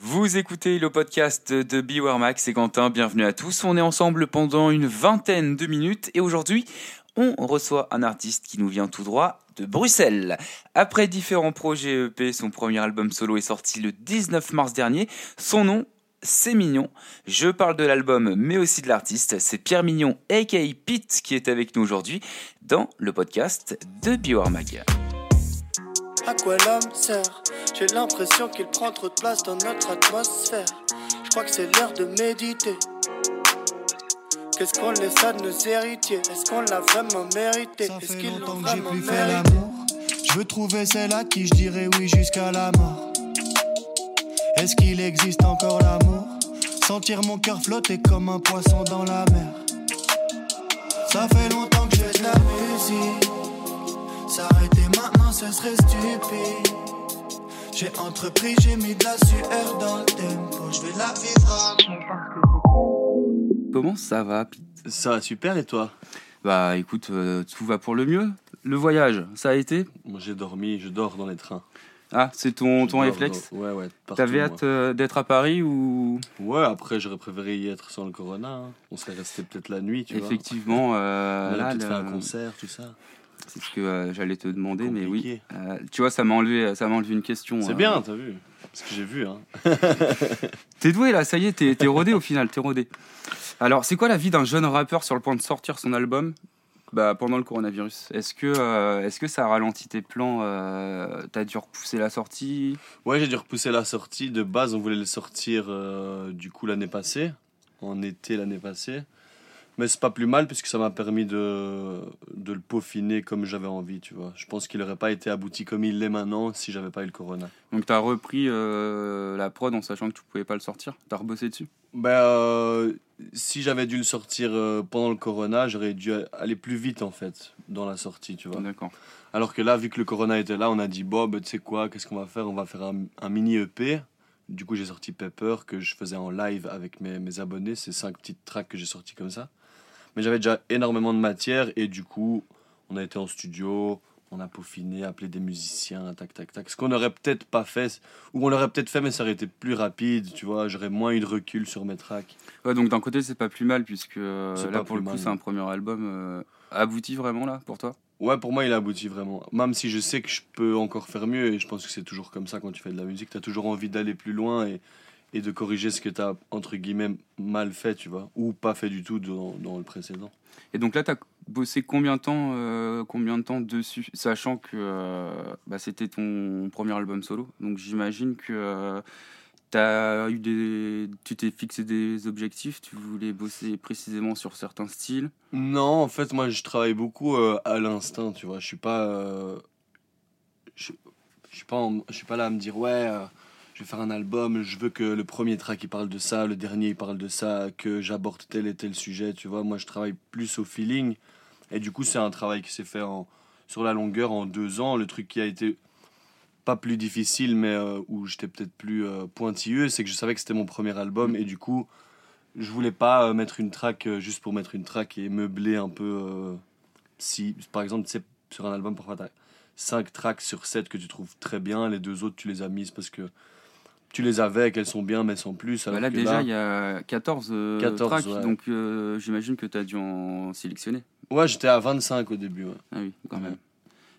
Vous écoutez le podcast de Beware Max et Quentin, bienvenue à tous. On est ensemble pendant une vingtaine de minutes et aujourd'hui, on reçoit un artiste qui nous vient tout droit de Bruxelles. Après différents projets EP, son premier album solo est sorti le 19 mars dernier. Son nom, c'est Mignon. Je parle de l'album, mais aussi de l'artiste. C'est Pierre Mignon, aka Pete, qui est avec nous aujourd'hui dans le podcast de Beware Mag. À quoi l'homme sert? J'ai l'impression qu'il prend trop de place dans notre atmosphère. Je crois que c'est l'heure de méditer. Qu'est-ce qu'on laisse à nos héritiers? Est-ce qu'on l'a vraiment mérité? Ça Est-ce fait longtemps que j'ai plus fait l'amour. Je veux trouver celle à qui je dirais oui jusqu'à la mort. Est-ce qu'il existe encore l'amour? Sentir mon cœur flotter comme un poisson dans la mer. Ça fait longtemps que j'ai de la musique. S'arrêter maintenant, ce serait stupide? J'ai entrepris, j'ai mis de la sueur dans le tempo. Je vais la vivre à Comment ça va, Pete? Ça va super et toi? Bah écoute, euh, tout va pour le mieux. Le voyage, ça a été? Moi j'ai dormi, je dors dans les trains. Ah, c'est ton, ton réflexe? dans- Ouais, ouais. partout, T'avais hâte euh, d'être à Paris ou? Ouais, après j'aurais préféré y être sans le corona. hein. On serait resté peut-être la nuit, tu effectivement vois. euh, On aurait là, peut-être fait un concert, tout ça. C'est ce que euh, j'allais te demander, mais oui. Euh, tu vois, ça m'a enlevé, ça m'a enlevé une question. C'est euh. bien, t'as vu Ce que j'ai vu, hein. T'es doué là, ça y est, t'es t'es rodé au final, t'es rodé. Alors, c'est quoi la vie d'un jeune rappeur sur le point de sortir son album? Bah, pendant le coronavirus Est-ce que, euh, est-ce que ça a ralenti tes plans euh, T'as dû repousser la sortie? Ouais, j'ai dû repousser la sortie. De base, on voulait le sortir euh, du coup l'année passée, en été l'année passée. Mais c'est pas plus mal puisque ça m'a permis de, de le peaufiner comme j'avais envie, tu vois. Je pense qu'il aurait pas été abouti comme il l'est maintenant si j'avais pas eu le corona. Donc, t'as repris euh, la prod en sachant que tu pouvais pas le sortir? T'as rebossé dessus? Ben, euh, si j'avais dû le sortir euh, pendant le corona, j'aurais dû aller plus vite en fait dans la sortie, tu vois. D'accord. Alors que là, vu que le corona était là, on a dit bon, ben, tu sais quoi, qu'est-ce qu'on va faire? On va faire un, un mini EP. Du coup, j'ai sorti Pepper que je faisais en live avec mes, mes abonnés. C'est cinq petites tracks que j'ai sorties comme ça. Mais j'avais déjà énormément de matière et du coup, on a été en studio, on a peaufiné, appelé des musiciens, tac, tac, tac. Ce qu'on n'aurait peut-être pas fait, ou on l'aurait peut-être fait, mais ça aurait été plus rapide, tu vois. J'aurais moins eu de recul sur mes tracks. Ouais, donc d'un côté, c'est pas plus mal puisque euh, là, pour le coup, c'est un premier album euh, abouti vraiment là pour toi? Ouais, pour moi, il a abouti vraiment. Même si je sais que je peux encore faire mieux, et je pense que c'est toujours comme ça quand tu fais de la musique, tu as toujours envie d'aller plus loin et, et de corriger ce que tu as, entre guillemets, mal fait, tu vois, ou pas fait du tout dans, dans le précédent. Et donc là, tu as bossé combien de temps, euh, combien de temps dessus, sachant que euh, bah, c'était ton premier album solo. Donc j'imagine que tu as eu des, tu t'es fixé des objectifs, tu voulais bosser précisément sur certains styles. Non, en fait, moi, je travaille beaucoup euh, à l'instinct, tu vois. Je suis pas. euh, je, suis pas, en- je suis pas là à me dire, ouais, euh, je vais faire un album, je veux que le premier track il parle de ça, le dernier il parle de ça, que j'aborde tel et tel sujet, tu vois. Moi, je travaille plus au feeling. Et du coup, c'est un travail qui s'est fait en, sur la longueur en deux ans. Le truc qui a été pas plus difficile, mais euh, où j'étais peut-être plus euh, pointilleux, c'est que je savais que c'était mon premier album et du coup, je voulais pas euh, mettre une track juste pour mettre une track et meubler un peu. si, par exemple, tu sais, sur un album, parfois, tu as 5 tracks sur 7 que tu trouves très bien, les deux autres, tu les as mises parce que tu les avais, qu'elles sont bien, mais sans plus. Bah alors là, que déjà, là- il y a 14, euh, 14, tracks, ouais. donc euh, j'imagine que tu as dû en sélectionner. Ouais, j'étais à 25 au début. Ouais, Ah oui, quand Ouais. même.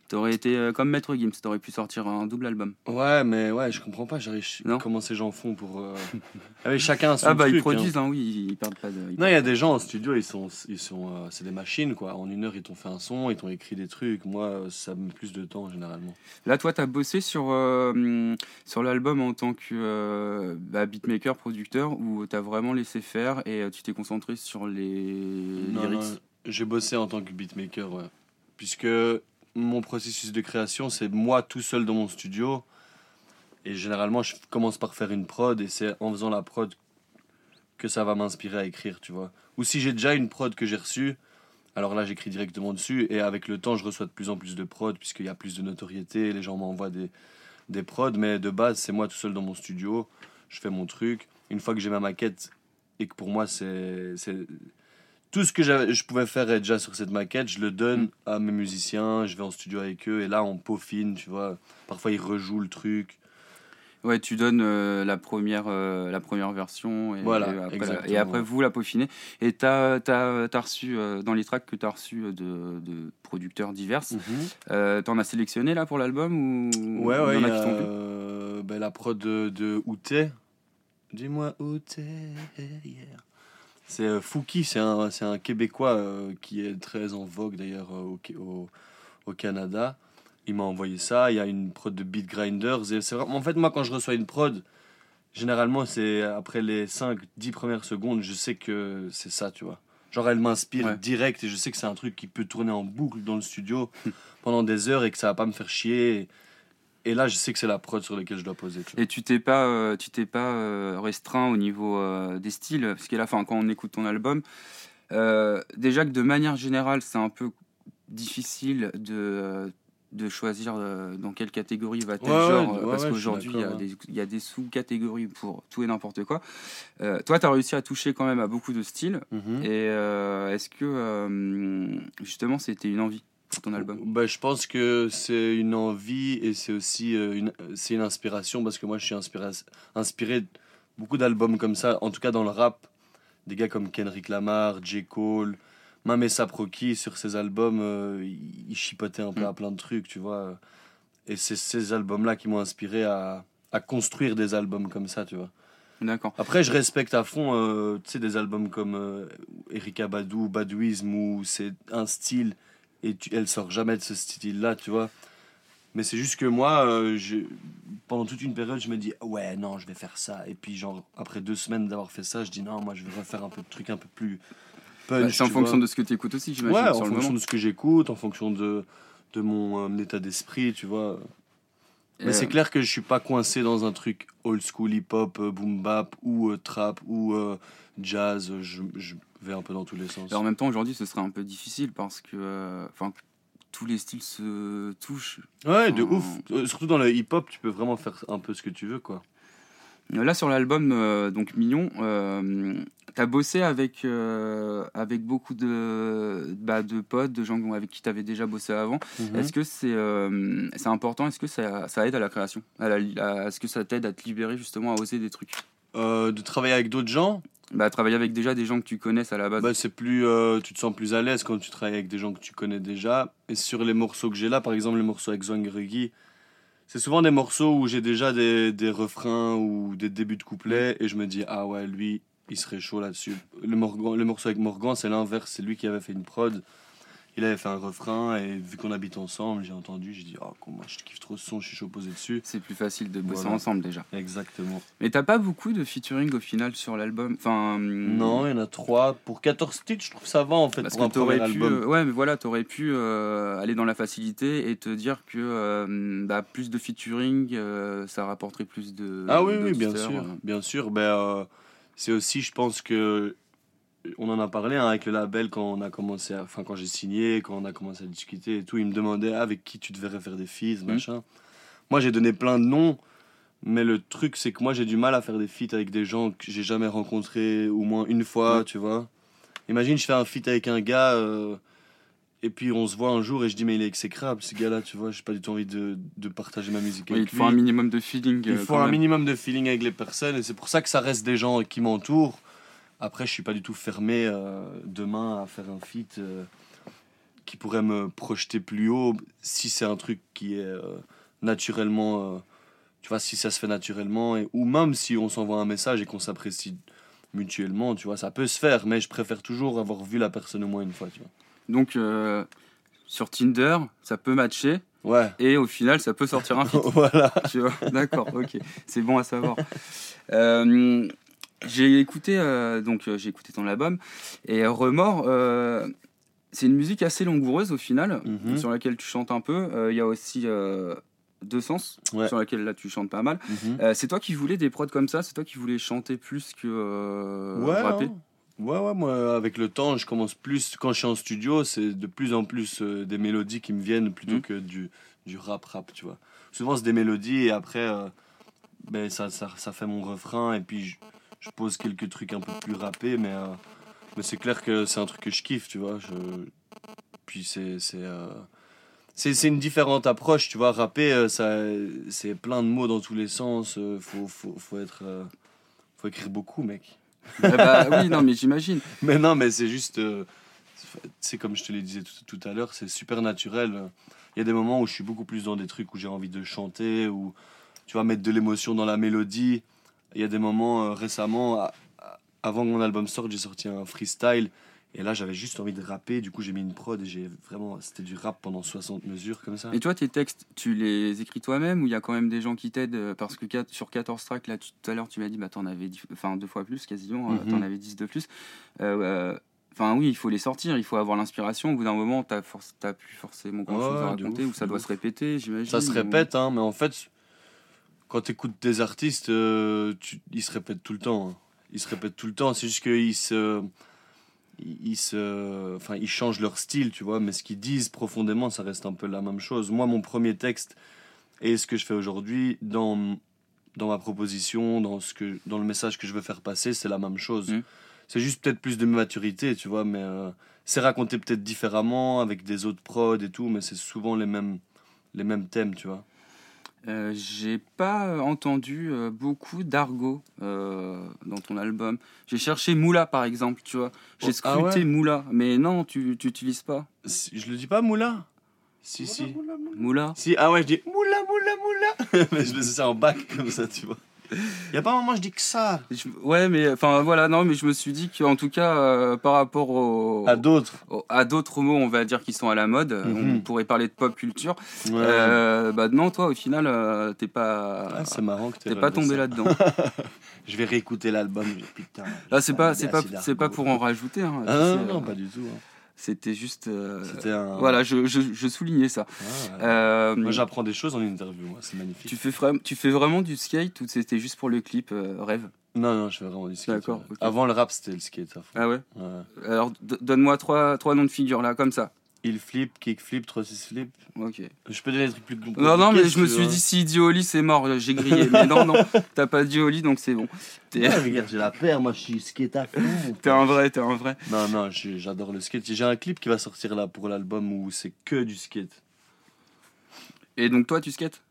T'aurais été euh, comme Maître Gims, t'aurais pu sortir un double album. ouais mais ouais, je comprends pas j'arrive Non. comment ces gens font pour. euh, ah oui, chacun a son Ah bah truc. ils hein. produisent, hein, oui, ils perdent pas de. ils Non, il y a des gens en studio, ils sont, ils sont, euh, c'est des machines quoi. En une heure, ils t'ont fait un son, ils t'ont écrit des trucs. Moi, ça me met plus de temps généralement. Là, toi, tu as bossé sur, euh, sur l'album en tant que bah, beatmaker, producteur, où tu as vraiment laissé faire et tu t'es concentré sur les Non, lyrics? j'ai bossé en tant que beatmaker, ouais. Puisque mon processus de création, c'est moi tout seul dans mon studio. Et généralement, je commence par faire une prod et c'est en faisant la prod que ça va m'inspirer à écrire, tu vois. Ou si j'ai déjà une prod que j'ai reçue, alors là, j'écris directement dessus. Et avec le temps, je reçois de plus en plus de prod puisqu'il y a plus de notoriété, les gens m'envoient des, des prods. Mais de base, c'est moi tout seul dans mon studio. Je fais mon truc. Une fois que j'ai ma maquette et que pour moi, c'est- tout ce que je pouvais faire est déjà sur cette maquette, je le donne Mm. à mes musiciens, je vais en studio avec eux, et là on peaufine, tu vois. Parfois ils rejouent le truc. Ouais, tu donnes euh, la, première, euh, la première version et, Voilà, et après, exactement. et après vous la peaufinez. Et tu as, reçu, euh, dans les tracks que tu as reçus de, de producteurs divers, euh, tu en as sélectionné là pour l'album ou Ouais, ouais, y en a y qui a t'ont plu euh, ben, la prod de, de Outé. Dis-moi où t'es, yeah. C'est euh, Fouki, c'est un, c'est un Québécois euh, qui est très en vogue d'ailleurs euh, au, au, au Canada. Il m'a envoyé ça. Il y a une prod de Beat Grinders. Et c'est vraiment, en fait, moi, quand je reçois une prod, généralement, c'est après les 5-10 premières secondes, je sais que c'est ça, tu vois. Genre, elle m'inspire Ouais. direct et je sais que c'est un truc qui peut tourner en boucle dans le studio pendant des heures et que ça va pas me faire chier. Et là, je sais que c'est la prod sur laquelle je dois poser. Tu. Et tu t'es pas, euh, tu t'es pas euh, restreint au niveau euh, des styles, parce qu'à la fin, quand on écoute ton album, euh, déjà que de manière générale, c'est un peu difficile de, de choisir euh, dans quelle catégorie va tel Ouais, genre, ouais, parce ouais, qu'aujourd'hui, il y a des, il y a des sous-catégories pour tout et n'importe quoi. Euh, toi, tu as réussi à toucher quand même à beaucoup de styles. Mhm. Et euh, est-ce que, euh, justement, c'était une envie ton album Bah, je pense que c'est une envie et c'est aussi euh, une, c'est une inspiration parce que moi je suis inspiré, inspiré de beaucoup d'albums comme ça, en tout cas dans le rap. Des gars comme Kendrick Lamar, J. Cole, même A$AP Rocky sur ses albums, euh, il chipotait un peu Mm. à plein de trucs, tu vois. Et c'est ces albums-là qui m'ont inspiré à, à construire des albums comme ça, tu vois. D'accord. Après, je respecte à fond, euh, tu sais, des albums comme euh, Erika Badu, Badouisme, où c'est un style et tu, elle sort jamais de ce style-là, tu vois. Mais c'est juste que moi, euh, je, pendant toute une période, je me dis, ouais, non, je vais faire ça. Et puis, genre, après deux semaines d'avoir fait ça, je dis, non, moi, je vais refaire un peu de trucs un peu plus punch. Bah, c'est en fonction vois. de ce que tu écoutes aussi, j'imagine, Ouais, en fonction moment. de ce que j'écoute, en fonction de, de mon euh, état d'esprit, tu vois. Mais Euh, c'est clair que je suis pas coincé dans un truc old school hip-hop, euh, boom bap ou euh, trap ou euh, jazz. Je, je vais un peu dans tous les sens. Et en même temps, aujourd'hui, ce serait un peu difficile parce que euh, enfin, tous les styles se touchent. Ouais, de ouf. Euh, surtout dans le hip-hop, tu peux vraiment faire un peu ce que tu veux, quoi. Là, sur l'album euh, donc Mignon, euh, tu as bossé avec, euh, avec beaucoup de, bah, de potes, de gens avec qui tu avais déjà bossé avant. Mhm. Est-ce que c'est euh, c'est important? Est-ce que ça, ça aide à la création? Est-ce que ça t'aide à te libérer justement à oser des trucs? Euh, de travailler avec d'autres gens, bah, Travailler avec déjà des gens que tu connaisses à la base. bah, c'est plus, tu te sens plus à l'aise quand tu travailles avec des gens que tu connais déjà. Et sur les morceaux que j'ai là, par exemple les morceaux avec Zwang Reggie, c'est souvent des morceaux où j'ai déjà des, des refrains ou des débuts de couplets et je me dis ah ouais lui il serait chaud là-dessus. Le, Morgan, le morceau avec Morgan c'est l'inverse, c'est lui qui avait fait une prod. Il avait fait un refrain et vu qu'on habite ensemble, j'ai entendu, j'ai dit oh comment je kiffe trop ce son, je suis chaud posé dessus. C'est plus facile de bosser Voilà. ensemble déjà. Exactement. Mais t'as pas beaucoup de featuring au final sur l'album? Enfin, Non, il y en a trois. Pour 14 titres, je trouve ça va en fait Parce pour un que t'aurais premier pu, album. euh, ouais, mais voilà, t'aurais pu euh, aller dans la facilité et te dire que euh, bah, plus de featuring, ça rapporterait plus de. Ah oui, oui, bien sûr. Bien sûr. Ben, c'est aussi, je pense que. On en a parlé hein, avec le label quand on a commencé, à- enfin quand j'ai signé, quand on a commencé à discuter et tout. Ils me demandaient ah, avec qui tu devrais faire des feats, machin. Moi, j'ai donné plein de noms, mais le truc, c'est que moi, j'ai du mal à faire des feats avec des gens que j'ai jamais rencontrés au moins une fois, Ouais. tu vois. Imagine, je fais un feat avec un gars, euh, et puis on se voit un jour et je dis, mais il est exécrable, ce gars-là, tu vois. J'ai pas du tout envie de, de partager ma musique Oui, il avec faut un minimum de feeling. Il euh, faut un même. minimum de feeling avec les personnes et c'est pour ça que ça reste des gens qui m'entourent. Après, je suis pas du tout fermé euh, demain à faire un feat euh, qui pourrait me projeter plus haut si c'est un truc qui est euh, naturellement. tu vois, si ça se fait naturellement et, ou même si on s'envoie un message et qu'on s'apprécie mutuellement, tu vois, ça peut se faire, mais je préfère toujours avoir vu la personne au moins une fois, tu vois. Donc, euh, sur Tinder, ça peut matcher Ouais, et au final, ça peut sortir un feat. voilà. tu vois D'accord, ok, c'est bon à savoir. Euh, j'ai écouté euh, donc j'ai écouté ton album et Remords, c'est une musique assez langoureuse au final Mhm. sur laquelle tu chantes un peu. Il y a aussi Deux Sens Ouais. sur laquelle là tu chantes pas mal. Mhm. Euh, c'est toi qui voulais des prods comme ça? C'est toi qui voulais chanter plus que euh, ouais, rapper? hein. Ouais, ouais, moi, avec le temps, je commence plus, quand je suis en studio, c'est de plus en plus euh, des mélodies qui me viennent plutôt Mhm. que du, du rap-rap, tu vois. Souvent, c'est des mélodies et après, euh, ben, ça, ça, ça fait mon refrain et puis je, je pose quelques trucs un peu plus rappés, mais, euh, mais c'est clair que c'est un truc que je kiffe, tu vois. Je, puis c'est. c'est, c'est c'est une différente approche, tu vois. Rapper, ça, c'est plein de mots dans tous les sens. faut, faut, faut être. faut écrire beaucoup, mec. Eh bah, oui, non, mais j'imagine. Mais non, mais c'est juste. euh, c'est comme je te l'ai disais tout, tout à l'heure, c'est super naturel. Il y a des moments où je suis beaucoup plus dans des trucs où j'ai envie de chanter, ou tu vois, mettre de l'émotion dans la mélodie. Il y a des moments euh, récemment, avant que mon album sorte, j'ai sorti un freestyle. Et là, j'avais juste envie de rapper. Du coup, j'ai mis une prod et j'ai vraiment. C'était du rap pendant 60 mesures comme ça. Et toi, tes textes, tu les écris toi-même ou il y a quand même des gens qui t'aident euh, Parce que sur 14 tracks, là, tu- tout à l'heure, tu m'as dit, bah, t'en avais enfin, deux fois plus quasiment, euh, Mhm. t'en avais 10 de plus. Euh, Enfin, oui, il faut les sortir, il faut avoir l'inspiration. Au bout d'un moment, t'as t'as plus forcément grand chose à raconter ouf, ou ça doit ouf. se répéter, j'imagine. Ça se répète, hein, mais en fait, quand tu écoutes des artistes, euh, tu- ils se répètent tout le temps. hein. Ils se répètent tout le temps. C'est juste qu'ils se. Ils se. Enfin, ils changent leur style, tu vois, mais ce qu'ils disent profondément, ça reste un peu la même chose. Moi, mon premier texte et ce que je fais aujourd'hui, dans, dans ma proposition, dans, ce que, dans le message que je veux faire passer, c'est la même chose. Mhm. C'est juste peut-être plus de maturité, tu vois, mais euh, c'est raconté peut-être différemment, avec des autres prods et tout, mais c'est souvent les mêmes, les mêmes thèmes, tu vois. Euh, J'ai pas euh, entendu euh, beaucoup d'argot euh, dans ton album. J'ai cherché Moula par exemple, tu vois. J'ai Oh, ah scruté ouais Moula, mais non, tu tu utilises pas Si- Je le dis pas Moula Si, si. Moula. Si, ah ouais, je dis Moula, Moula, Moula Mais je laisse ça en bac comme ça, tu vois. Y a pas un moment, je dis que ça Je- Ouais, mais enfin voilà, non, mais je me suis dit qu'en tout cas, euh, par rapport au, À d'autres. au- à d'autres mots, on va dire qui sont à la mode, Mhm. on pourrait parler de pop culture. Ouais. Euh, bah non, toi, au final, euh, t'es pas, Ah, c'est marrant que t'es pas tombé là-dedans. Je vais réécouter l'album. Putain. Là, c'est pas, c'est pas, c'est pas pour en rajouter. hein. Ah non, sais, non, euh, pas du tout. hein. C'était juste. euh, un. Voilà, je, je, je soulignais ça. Ah. Euh, Moi, j'apprends des choses en interview, moi, c'est magnifique. tu fais, tu fais vraiment du skate ou c'était juste pour le clip euh, rêve? Non, non, je fais vraiment du skate. D'accord, ouais. Avant le rap, c'était le skate. à fond. Ah ouais? Ouais. Alors, donne-moi trois, trois noms de figures là, comme ça. Il flip, kick flip, 3-6 flip. Ok. Je peux donner des trucs plus compliqués. Non, non, mais je me suis dit si dit lit, c'est mort, j'ai grillé. Mais non, non, t'as pas dit lit, donc c'est bon. Ouais, regarde, j'ai la paire, moi je suis skate à fond. t'es un vrai, t'es un vrai. Non, non, j'adore le skate. J'ai un clip qui va sortir là pour l'album où c'est que du skate. Et donc toi, tu skates?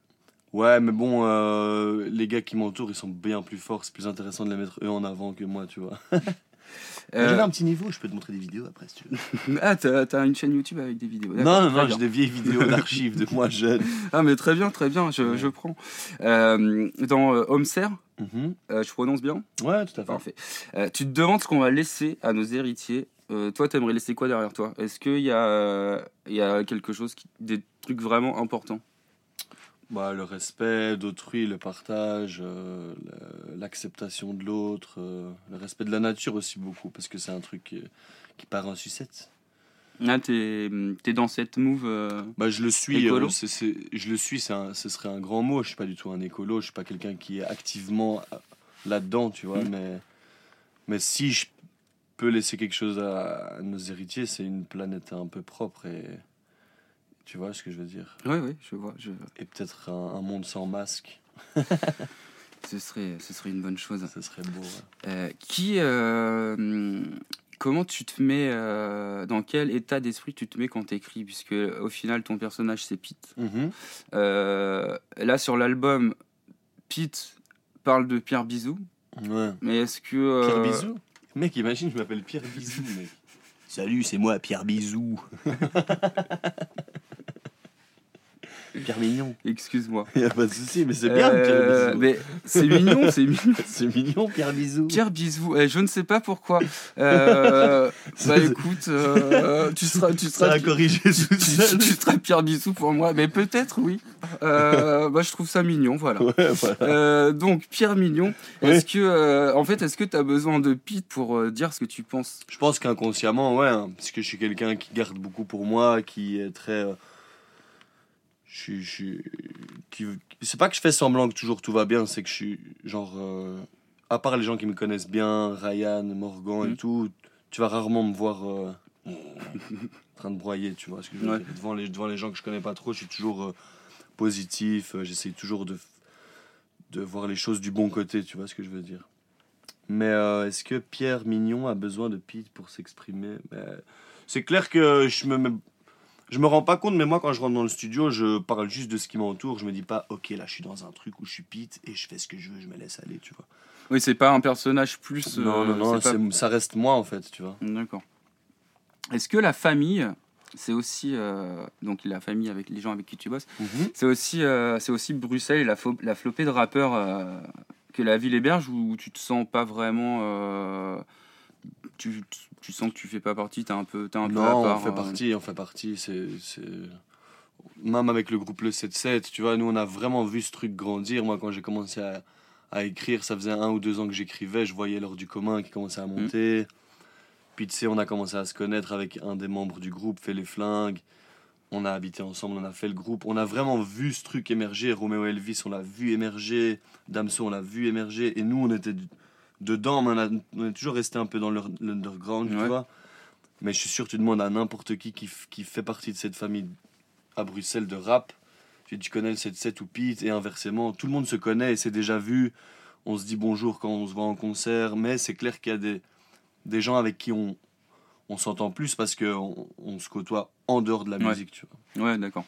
Ouais, mais bon, euh, les gars qui m'entourent, ils sont bien plus forts. C'est plus intéressant de les mettre eux en avant que moi, tu vois. Euh, J'ai un petit niveau, je peux te montrer des vidéos après si tu veux. Ah, t'as une chaîne YouTube avec des vidéos. Non, non, non, j'ai des vieilles vidéos d'archives de moi jeune. Ah, mais très bien, très bien, je, Ouais. je prends. Euh, dans euh, Home Serre, Mhm. euh, je prononce bien Ouais, tout à fait. Parfait. Euh, tu te demandes ce qu'on va laisser à nos héritiers. Euh, toi, t'aimerais laisser quoi derrière toi? Est-ce qu'il y, a, euh, il y a quelque chose, qui, des trucs vraiment importants? Bah, le respect d'autrui, le partage, euh, l'acceptation de l'autre, euh, le respect de la nature aussi beaucoup, parce que c'est un truc qui, qui part en sucette. Là, t'es es dans cette move. euh, Bah, je le suis, Écolo euh, je le suis, un- ce serait un grand mot. Je suis pas du tout un écolo, je suis pas quelqu'un qui est activement euh, là-dedans, tu vois. Mhm. Mais, mais si je peux laisser quelque chose à, à nos héritiers, c'est une planète un peu propre et tu vois ce que je veux dire? Oui, oui, je vois. Je... Et peut-être un, un monde sans masque, Ce, serait, ce serait une bonne chose. ça serait beau. ouais. Euh, qui. euh, comment tu te mets. euh, dans quel état d'esprit tu te mets quand t'écris? Puisque au final, ton personnage, c'est Pete. Mhm. Euh, là, sur l'album, Pete parle de Pierre Bisou. Ouais. Mais est-ce que. Pierre Bisou Mec, imagine, je m'appelle Pierre Bisou, mec. Salut, c'est moi, Pierre Bisou. Pierre Mignon. Excuse-moi. Y a pas de souci, mais c'est bien, Euh, Pierre Bisou. mais c'est mignon, c'est mignon. C'est mignon, Pierre Bisou. Pierre Bisou, eh, je ne sais pas pourquoi. Euh, bah écoute, euh, tu seras, tu seras, a corrigé tout tu, seul. tu seras Pierre Bisou pour moi, mais peut-être oui. Euh, bah je trouve ça mignon, voilà. Ouais, voilà. Euh, donc Pierre Mignon, est-ce que, euh, en fait, est-ce que tu as besoin de Pete pour euh, dire ce que tu penses? Je pense qu'inconsciemment, ouais, hein, parce que je suis quelqu'un qui garde beaucoup pour moi, qui est très. Je suis. je qui- C'est pas que je fais semblant que toujours tout va bien, c'est que je suis genre. euh, à part les gens qui me connaissent bien, Ryan, Morgan et Mhm. tout, tu vas rarement me voir euh, en train de broyer, tu vois ce que je veux Ouais. dire. Devant les, devant les gens que je connais pas trop, je suis toujours euh, positif, euh, j'essaye toujours de, de voir les choses du bon côté, tu vois ce que je veux dire. Mais est-ce que Pierre Mignon a besoin de Pete pour s'exprimer? Ben, C'est clair que je me mets, Je me rends pas compte, mais moi, quand je rentre dans le studio, je parle juste de ce qui m'entoure. Je me dis pas, ok, là, je suis dans un truc où je suis Pete et je fais ce que je veux, je me laisse aller, tu vois. Oui, c'est pas un personnage plus. non, euh, non, non, pas- ça reste moi, en fait, tu vois. D'accord. Est-ce que la famille, c'est aussi euh, donc la famille avec les gens avec qui tu bosses, c'est aussi euh, c'est aussi Bruxelles et la, la flopée de rappeurs euh, que la ville héberge ou tu te sens pas vraiment euh, tu, tu sens que tu fais pas partie, t'es un peu t'es un peu Non, à part. on fait euh, partie, on fait partie. C'est, c'est... Même avec le groupe Le 7-7, tu vois, nous, on a vraiment vu ce truc grandir. Moi, quand j'ai commencé à, à écrire, ça faisait un ou deux ans que j'écrivais, je voyais l'heure du commun qui commençait à monter. Puis, tu sais, on a commencé à se connaître avec un des membres du groupe, fait les flingues. On a habité ensemble, on a fait le groupe. On a vraiment vu ce truc émerger. Roméo Elvis, on l'a vu émerger. Damso, on l'a vu émerger. Et nous, on était dedans, mais on, a- on est toujours resté un peu dans l'underground, tu vois. Mais je suis sûr, tu demandes à n'importe qui, qui qui fait partie de cette famille à Bruxelles de rap. Tu, tu connais le 7-7 ou Pete et inversement. Tout le monde se connaît et c'est déjà vu. On se dit bonjour quand on se voit en concert. Mais c'est clair qu'il y a des, des gens avec qui on, on s'entend plus parce qu'on on se côtoie en dehors de la Ouais. musique. Tu vois. Ouais, d'accord.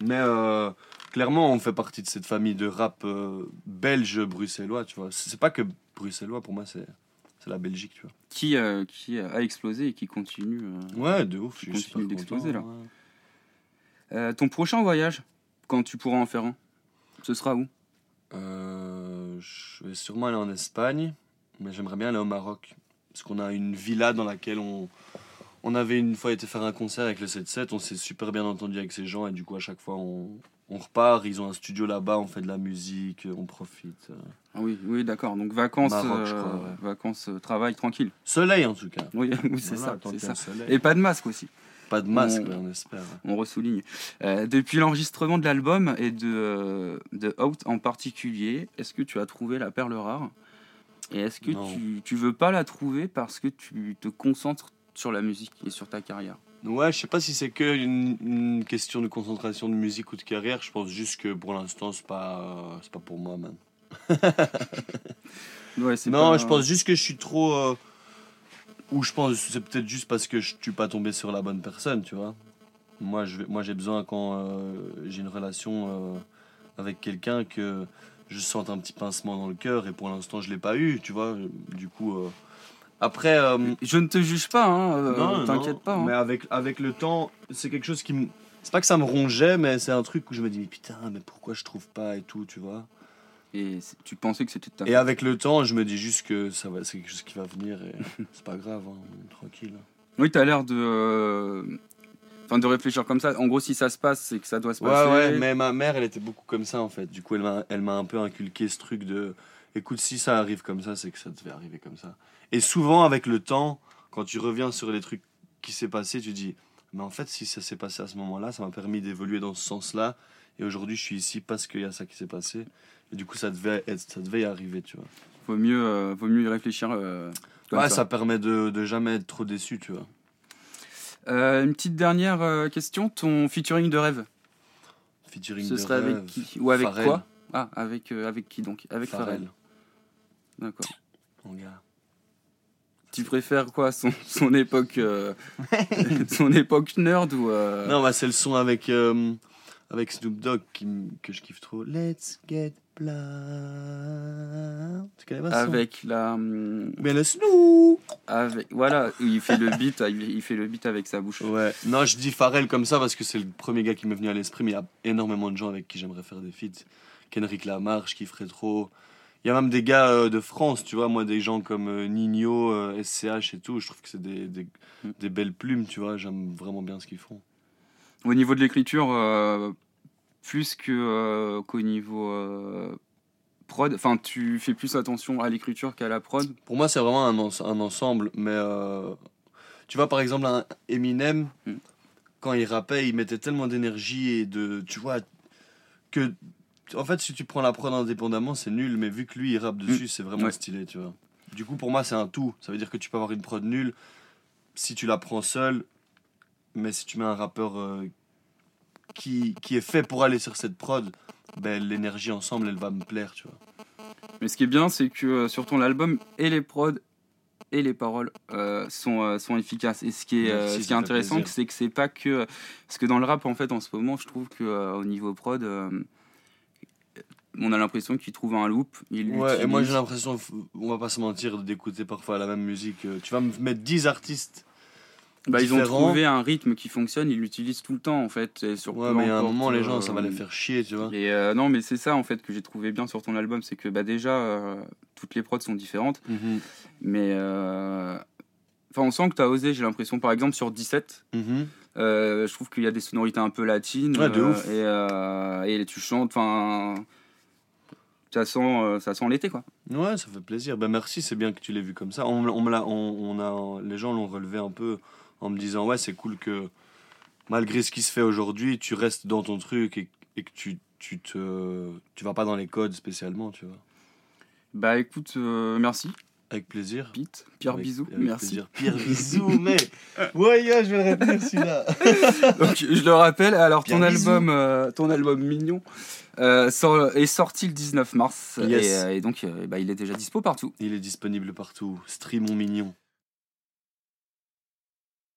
Mais euh, clairement, on fait partie de cette famille de rap euh, belge bruxellois. Tu vois. C'est pas que bruxellois, pour moi, c'est c'est la Belgique. Tu vois. Qui euh, qui a explosé et qui continue. euh, Ouais, de ouf. Je super d'exploser, là. ouais. euh, ton prochain voyage, quand tu pourras en faire un, ce sera où? Euh, je vais sûrement aller en Espagne, mais j'aimerais bien aller au Maroc. Parce qu'on a une villa dans laquelle on, on avait une fois été faire un concert avec le 7-7. On s'est super bien entendu avec ces gens et du coup, à chaque fois, on, on repart. Ils ont un studio là-bas, on fait de la musique, on profite. Ah oui, oui, d'accord. Donc vacances, Maroc, je euh, crois, ouais. vacances, euh, travail tranquille. Soleil en tout cas. Oui, oui c'est Voilà, ça, ça. Et pas de masque aussi. Pas de masque, on- espère. On ressouligne. Euh, depuis l'enregistrement de l'album et de, euh, de Out en particulier, est-ce que tu as trouvé la perle rare? Et est-ce que Non. tu, tu veux pas la trouver parce que tu te concentres sur la musique et sur ta carrière Ouais, je sais pas si c'est que une, une question de concentration de musique ou de carrière. Je pense juste que pour l'instant, c'est pas, c'est pas pour moi, man. ouais, Non, pas- je pense juste que je suis trop. euh, Ou je pense que c'est peut-être juste parce que je suis pas tombé sur la bonne personne, tu vois. Moi, je moi j'ai besoin quand euh, j'ai une relation euh, avec quelqu'un que je sente un petit pincement dans le cœur et pour l'instant je l'ai pas eu, tu vois. Du coup, euh, après. euh, Je ne te juge pas, hein, euh, t'inquiète pas. hein. Mais avec, avec le temps, c'est quelque chose qui me. C'est pas que ça me rongeait, mais c'est un truc où je me dis, mais putain, mais pourquoi je trouve pas et tout, tu vois. Et tu pensais que c'était ta Et avec le temps, je me dis juste que ça va, c'est quelque chose qui va venir et c'est pas grave, hein, tranquille. Oui, tu as l'air de. euh, Enfin, de réfléchir comme ça. En gros, si ça se passe, c'est que ça doit se Ouais, passer. ouais, mais ma mère, elle était beaucoup comme ça en fait. Du coup, elle m'a, elle m'a un peu inculqué ce truc de écoute, si ça arrive comme ça, c'est que ça devait arriver comme ça. Et souvent, avec le temps, quand tu reviens sur les trucs qui s'est passé, tu dis mais en fait, si ça s'est passé à ce moment-là, ça m'a permis d'évoluer dans ce sens-là. Et aujourd'hui, je suis ici parce qu'il y a ça qui s'est passé. Et du coup, ça devait, être, ça devait y arriver, tu vois. Vaut mieux, euh, vaut mieux y réfléchir. euh, ouais, ça. ça. permet de, de jamais être trop déçu, tu vois. Euh, une petite dernière question. Ton featuring de rêve, Featuring ce de serait rêve, avec qui? Ou avec Pharrell. quoi? Ah, avec, avec qui donc? Avec Pharrell. Pharrell, D'accord. mon gars. Tu préfères quoi son, son époque euh, son époque nerd ou euh, Non, bah, c'est le son avec, euh, avec Snoop Dogg qui que je kiffe trop. Let's get blind. Tu connais pas son avec la hum, bien le Snoop avec voilà il fait le beat il il fait le beat avec sa bouche. Ouais, non, je dis Pharrell comme ça parce que c'est le premier gars qui m'est venu à l'esprit, mais il y a énormément de gens avec qui j'aimerais faire des feats. Kendrick Lamar, je kifferais trop. Il y a même des gars euh, de France, tu vois, moi, des gens comme euh, Nino, euh, SCH et tout. Je trouve que c'est des, des, Mm. des belles plumes, tu vois. J'aime vraiment bien ce qu'ils font. Au niveau de l'écriture euh, plus que euh, qu'au niveau euh, prod, enfin tu fais plus attention à l'écriture qu'à la prod? Pour moi, c'est vraiment un, un ensemble. Mais euh, tu vois, par exemple, un Eminem, Mm. quand il rappait, il mettait tellement d'énergie et de. Tu vois, que. En fait, si tu prends la prod indépendamment, c'est nul. Mais vu que lui, il rappe dessus, c'est vraiment Ouais. stylé, tu vois. Du coup, pour moi, c'est un tout. Ça veut dire que tu peux avoir une prod nulle si tu la prends seule. Mais si tu mets un rappeur euh, qui, qui est fait pour aller sur cette prod, ben, l'énergie ensemble, elle va me plaire, tu vois. Mais ce qui est bien, c'est que euh, sur ton album et les prods et les paroles euh, sont, euh, sont efficaces. Et ce qui est, Merci, ce qui est intéressant, c'est que c'est pas que. Parce que dans le rap, en fait, en ce moment, je trouve que euh, au niveau prod, on a l'impression qu'il trouve un loop. Il Ouais, et moi j'ai l'impression, on va pas se mentir, d'écouter parfois la même musique. Euh, Tu vas me mettre 10 artistes. Bah, ils ont trouvé un rythme qui fonctionne, ils l'utilisent tout le temps, en fait. Et sur Ouais, mais a un moment, les gens, euh, ça va les faire chier, tu vois. Et euh, non, mais c'est ça, en fait, que j'ai trouvé bien sur ton album, c'est que bah, déjà, euh, toutes les prods sont différentes. Mhm. Mais. euh, Enfin, on sent que tu as osé, j'ai l'impression, par exemple, sur 17. Mhm. Euh, je trouve qu'il y a des sonorités un peu latines. Ouais, de euh, ouf. Et, euh, et tu chantes, enfin. Ça sent, euh, ça sent l'été, quoi. Ouais, ça fait plaisir. Ben merci, c'est bien que tu l'aies vu comme ça. On, on me l'a- on, on a, les gens l'ont relevé un peu en me disant ouais, c'est cool que malgré ce qui se fait aujourd'hui, tu restes dans ton truc et, et que tu, tu te, tu vas pas dans les codes spécialement, tu vois. Bah écoute, euh, merci, Avec plaisir. Pete. Pierre, Avec- bisous. avec Merci. plaisir. Pierre, bisous, mais. Ouais, yeah, je vais le retenir celui-là. Donc, je le rappelle, alors ton album, euh, ton album Mignon euh, sort- est sorti le 19 mars. Yes. Et, euh, et donc, bah, il est déjà dispo partout. Il est disponible partout. Stream mon mignon.